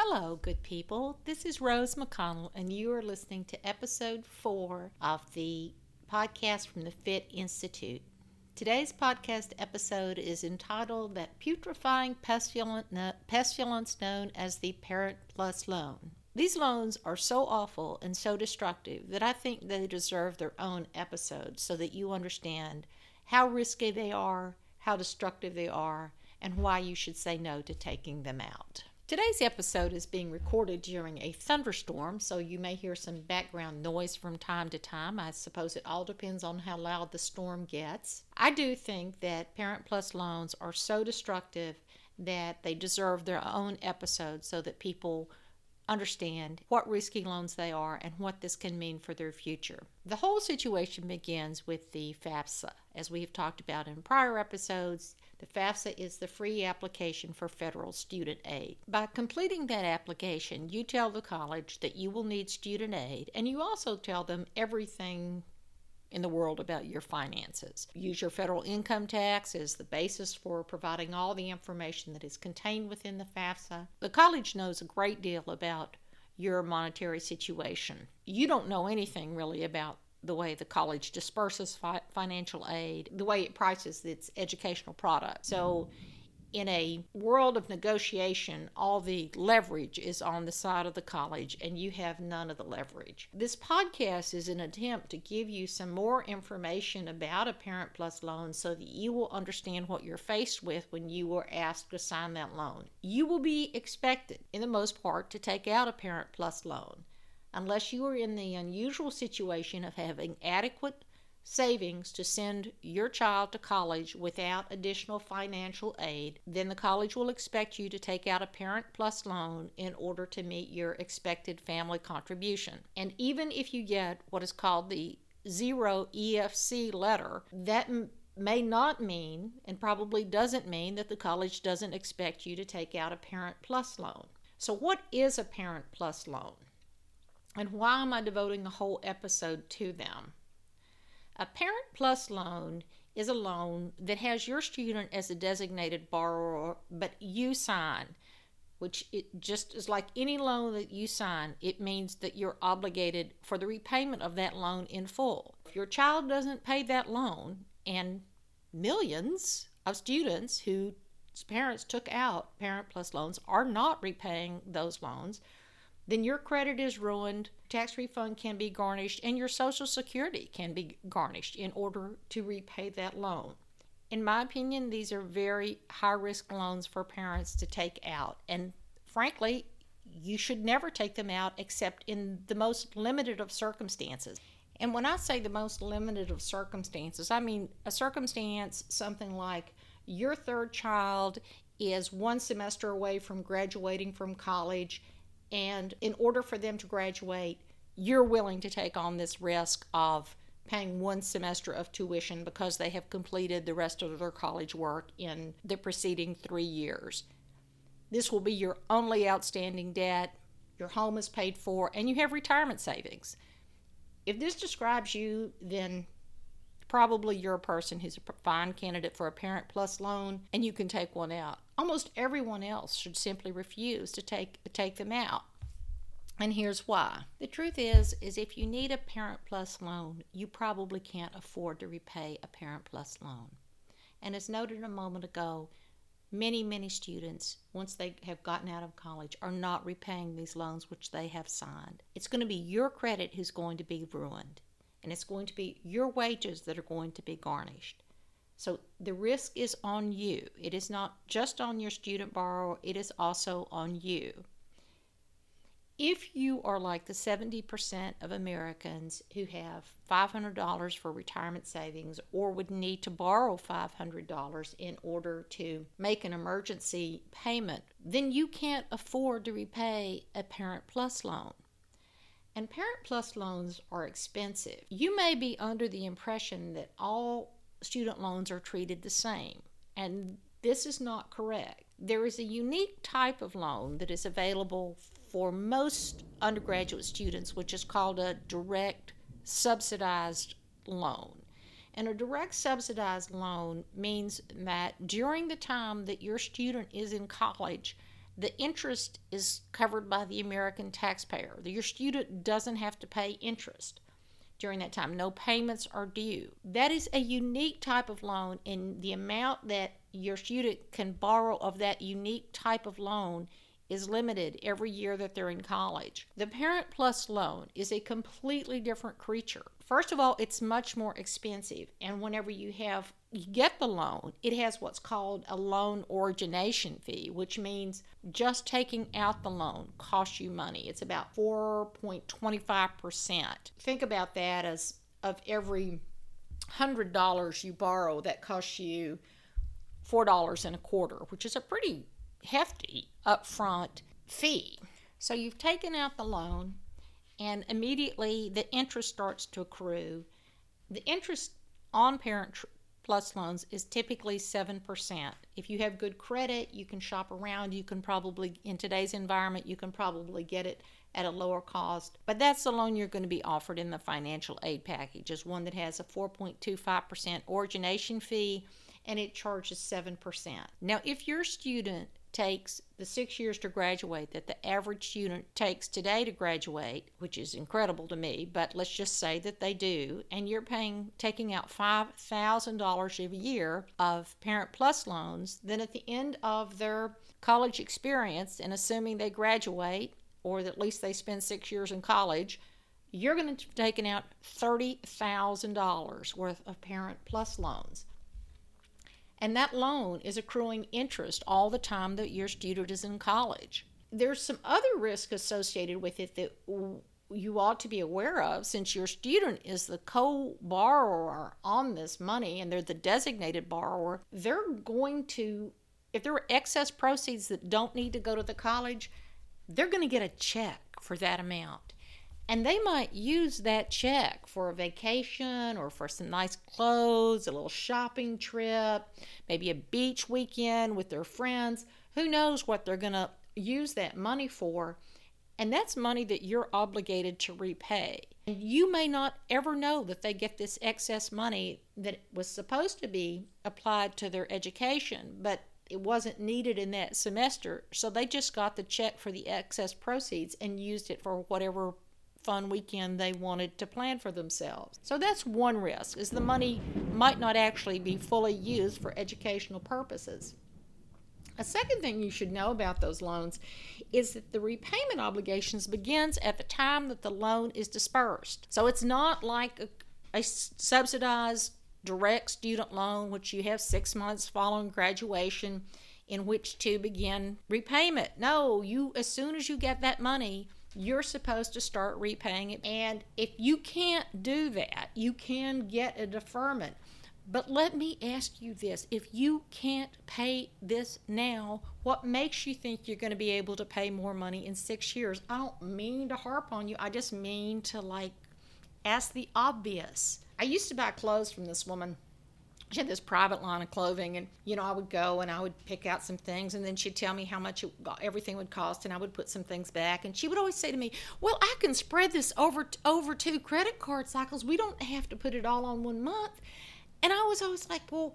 Hello, good people. This is Rose McConnell, and you are listening to episode four of the podcast from the Fit Institute. Today's podcast episode is entitled That Putrefying Pestilence Known as the Parent Plus Loan. These loans are so awful and so destructive that I think they deserve their own episode so that you understand how risky they are, how destructive they are, and why you should say no to taking them out. Today's episode is being recorded during a thunderstorm, so you may hear some background noise from time to time. I suppose it all depends on how loud the storm gets. I do think that Parent Plus loans are so destructive that they deserve their own episode so that people understand what risky loans they are and what this can mean for their future. The whole situation begins with the FAFSA. As we have talked about in prior episodes, the FAFSA is the free application for federal student aid. By completing that application, you tell the college that you will need student aid, and you also tell them everything in the world about your finances. Use your federal income tax as the basis for providing all the information that is contained within the FAFSA. The college knows a great deal about your monetary situation. You don't know anything really about the way the college disperses fi- financial aid, the way it prices its educational product. So in a world of negotiation, all the leverage is on the side of the college, and you have none of the leverage. This podcast is an attempt to give you some more information about a Parent Plus loan so that you will understand what you're faced with when you are asked to sign that loan. You will be expected, in the most part, to take out a Parent Plus loan. Unless you are in the unusual situation of having adequate savings to send your child to college without additional financial aid, then the college will expect you to take out a Parent Plus loan in order to meet your expected family contribution. And even if you get what is called the zero EFC letter, that m- may not mean and probably doesn't mean that the college doesn't expect you to take out a Parent Plus loan. So, what is a Parent Plus loan? And why am I devoting a whole episode to them? A Parent Plus loan is a loan that has your student as a designated borrower, but you sign, which it just is like any loan that you sign, it means that you're obligated for the repayment of that loan in full. If your child doesn't pay that loan, and millions of students whose parents took out Parent Plus loans are not repaying those loans, then your credit is ruined, tax refund can be garnished, and your Social Security can be garnished in order to repay that loan. In my opinion, these are very high risk loans for parents to take out. And frankly, you should never take them out except in the most limited of circumstances. And when I say the most limited of circumstances, I mean a circumstance something like your third child is one semester away from graduating from college and in order for them to graduate, you're willing to take on this risk of paying one semester of tuition because they have completed the rest of their college work in the preceding three years. This will be your only outstanding debt, your home is paid for, and you have retirement savings. If this describes you, then probably you're a person who's a fine candidate for a Parent Plus loan and you can take one out. Almost everyone else should simply refuse to take take them out. And here's why. The truth is is if you need a Parent Plus loan, you probably can't afford to repay a Parent Plus loan. And as noted a moment ago, many many students once they have gotten out of college are not repaying these loans which they have signed. It's going to be your credit who's going to be ruined and it's going to be your wages that are going to be garnished. So the risk is on you. It is not just on your student borrower, it is also on you. If you are like the 70% of Americans who have $500 for retirement savings or would need to borrow $500 in order to make an emergency payment, then you can't afford to repay a Parent Plus loan and Parent Plus loans are expensive. You may be under the impression that all student loans are treated the same, and this is not correct. There is a unique type of loan that is available for most undergraduate students, which is called a direct subsidized loan. And a direct subsidized loan means that during the time that your student is in college, the interest is covered by the American taxpayer. Your student doesn't have to pay interest during that time. No payments are due. That is a unique type of loan, and the amount that your student can borrow of that unique type of loan is limited every year that they're in college. The Parent Plus loan is a completely different creature. First of all, it's much more expensive, and whenever you have you get the loan, it has what's called a loan origination fee, which means just taking out the loan costs you money. It's about 4.25%. Think about that as of every $100 you borrow, that costs you $4 and a quarter, which is a pretty hefty upfront fee. So you've taken out the loan, and immediately the interest starts to accrue. The interest on parent plus loans is typically 7%. If you have good credit, you can shop around. You can probably, in today's environment, you can probably get it at a lower cost. But that's the loan you're going to be offered in the financial aid package, is one that has a 4.25% origination fee and it charges 7%. Now, if your student takes the six years to graduate that the average student takes today to graduate, which is incredible to me, but let's just say that they do, and you're paying taking out five thousand dollars a year of Parent Plus loans, then at the end of their college experience, and assuming they graduate or at least they spend six years in college, you're going to be taking out $30,000 worth of Parent Plus loans. And that loan is accruing interest all the time that your student is in college. There's some other risk associated with it that you ought to be aware of since your student is the co borrower on this money and they're the designated borrower. They're going to, if there are excess proceeds that don't need to go to the college, they're going to get a check for that amount. And they might use that check for a vacation or for some nice clothes, a little shopping trip, maybe a beach weekend with their friends. Who knows what they're going to use that money for? And that's money that you're obligated to repay. And you may not ever know that they get this excess money that was supposed to be applied to their education, but it wasn't needed in that semester. So they just got the check for the excess proceeds and used it for whatever fun weekend they wanted to plan for themselves. So that's one risk is the money might not actually be fully used for educational purposes. A second thing you should know about those loans is that the repayment obligations begins at the time that the loan is dispersed. So it's not like a, a subsidized direct student loan which you have 6 months following graduation in which to begin repayment. No, you as soon as you get that money, you're supposed to start repaying it. And if you can't do that, you can get a deferment. But let me ask you this if you can't pay this now, what makes you think you're going to be able to pay more money in six years? I don't mean to harp on you, I just mean to like ask the obvious. I used to buy clothes from this woman she had this private line of clothing and you know i would go and i would pick out some things and then she'd tell me how much it, everything would cost and i would put some things back and she would always say to me well i can spread this over over two credit card cycles. We don't have to put it all on one month. And i was always like well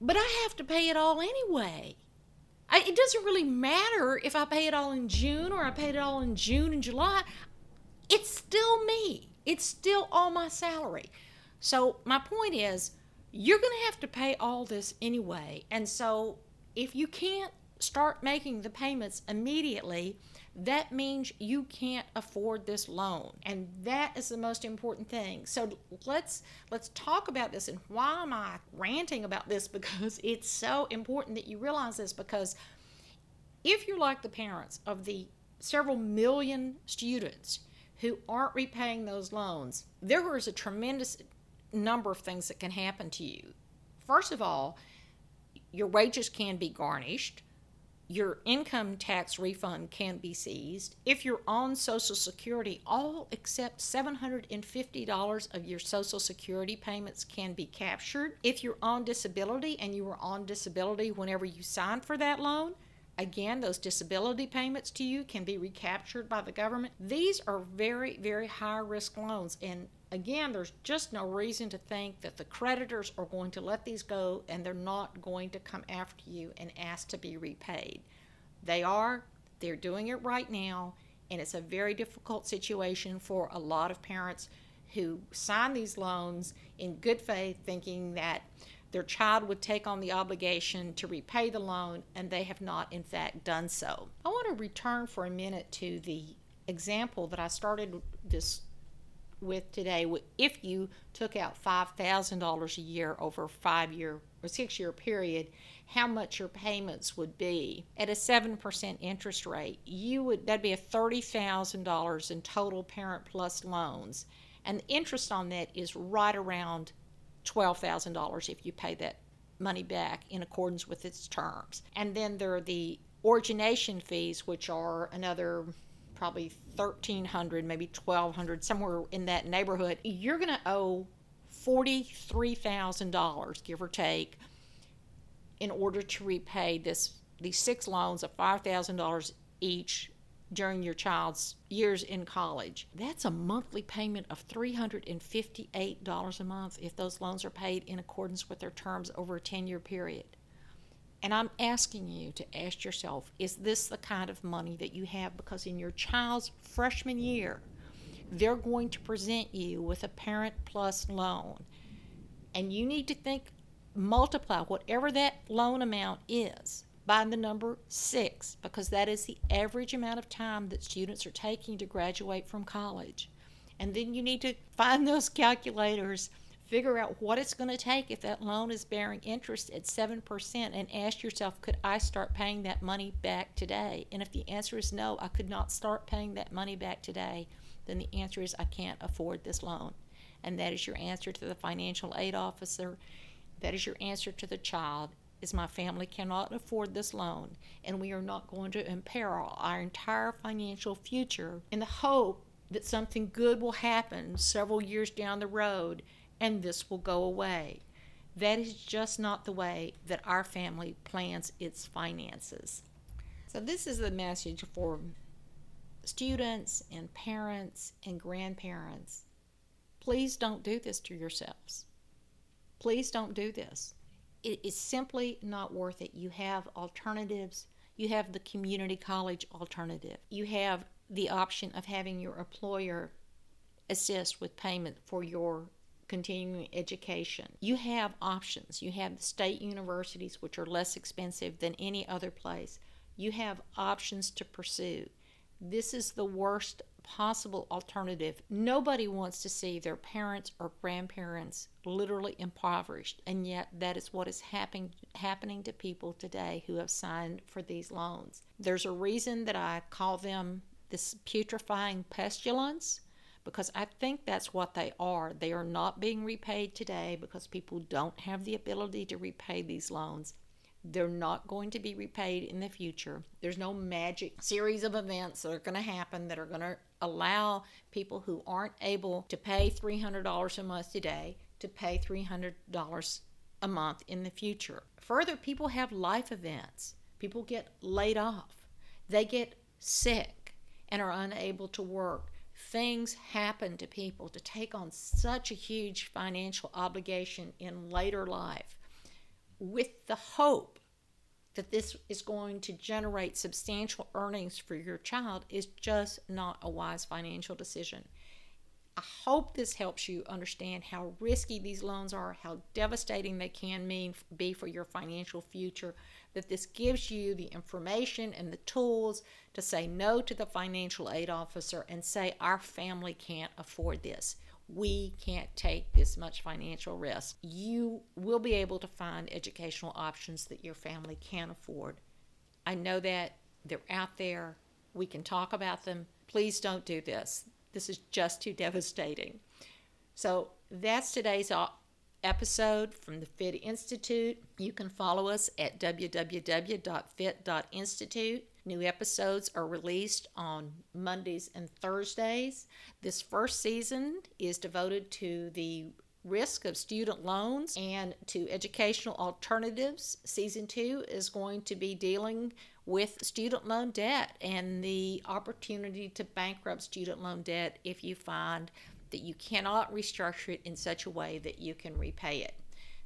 but i have to pay it all anyway. I, it doesn't really matter if i pay it all in june or i paid it all in june and july. It's still me. It's still all my salary. So my point is you're going to have to pay all this anyway. And so if you can't start making the payments immediately, that means you can't afford this loan. And that is the most important thing. So let's let's talk about this. And why am i ranting about this? Because it's so important that you realize this. Because if you're like the parents of the several million students who aren't repaying those loans there is a tremendous number of things that can happen to you. First of all, your wages can be garnished. Your income tax refund can be seized. If you're on Social Security, all except $750 of your Social Security payments can be captured. If you're on disability and you were on disability whenever you signed for that loan, again, those disability payments to you can be recaptured by the government. These are very, very high risk loans, and again, there's just no reason to think that the creditors are going to let these go and they're not going to come after you and ask to be repaid. They are, they're doing it right now, and it's a very difficult situation for a lot of parents who sign these loans in good faith, thinking that their child would take on the obligation to repay the loan, and they have not, in fact, done so. I want to return for a minute to the example that I started this with today. If you took out $5,000 a year over a five year or six year period, how much your payments would be at a 7% interest rate, you would that'd be a $30,000 in total parent plus loans. And the interest on that is right around $12,000 if you pay that money back in accordance with its terms. And then there are the origination fees, which are another probably 1300 maybe 1200 somewhere in that neighborhood you're going to owe $43,000 give or take in order to repay this these six loans of $5,000 each during your child's years in college. That's a monthly payment of $358 a month if those loans are paid in accordance with their terms over a 10 year period. And I'm asking you to ask yourself is this the kind of money that you have? Because in your child's freshman year, they're going to present you with a Parent Plus loan. And you need to think, multiply whatever that loan amount is by the number six because that is the average amount of time that students are taking to graduate from college. And then you need to find those calculators, figure out what it's going to take if that loan is bearing interest at 7%, and ask yourself, could I start paying that money back today? And if the answer is no, I could not start paying that money back today, then the answer is I can't afford this loan. And that is your answer to the financial aid officer. That is your answer to the child is my family cannot afford this loan and we are not going to imperil our entire financial future in the hope that something good will happen several years down the road and this will go away. That is just not the way that our family plans its finances. So, this is the message for students and parents and grandparents. Please don't do this to yourselves. Please don't do this it is simply not worth it. You have alternatives. You have the community college alternative. You have the option of having your employer assist with payment for your continuing education. You have options. You have the state universities, which are less expensive than any other place. You have options to pursue. This is the worst possible alternative. Nobody wants to see their parents or grandparents literally impoverished, and yet that is what is happening happening to people today who have signed for these loans. There's a reason that I call them this putrefying pestilence because I think that's what they are. They are not being repaid today because people don't have the ability to repay these loans. They're not going to be repaid in the future. There's no magic series of events that are going to happen that are going to allow people who aren't able to pay $300 a month today to pay $300 a month in the future. Further, people have life events. People get laid off. They get sick and are unable to work. Things happen to people to take on such a huge financial obligation in later life with the hope that this is going to generate substantial earnings for your child is just not a wise financial decision. I hope this helps you understand how risky these loans are, how devastating they can mean be for your financial future, that this gives you the information and the tools to say no to the financial aid officer and say our family can't afford this we can't take this much financial risk. You will be able to find educational options that your family can afford. I know that they're out there. We can talk about them. Please don't do this. This is just too devastating. So that's today's episode from the Fit Institute. You can follow us at www.fit.institute. New episodes are released on Mondays and Thursdays. This first season is devoted to the risk of student loans and to educational alternatives. Season two is going to be dealing with student loan debt and the opportunity to bankrupt student loan debt if you find that you cannot restructure it in such a way that you can repay it.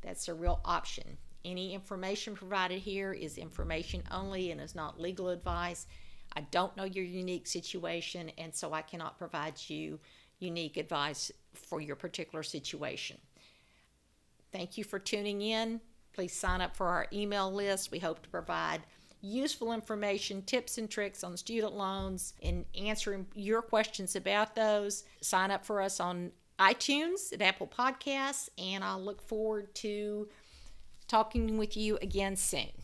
That's a real option Any information provided here is information only and is not legal advice. I don't know your unique situation, and so I cannot provide you unique advice for your particular situation. Thank you for tuning in. Please sign up for our email list. We hope to provide useful information, tips and tricks on student loans, and answering your questions about those. Sign up for us on iTunes at Apple Podcasts, and I'll look forward to talking with you again soon.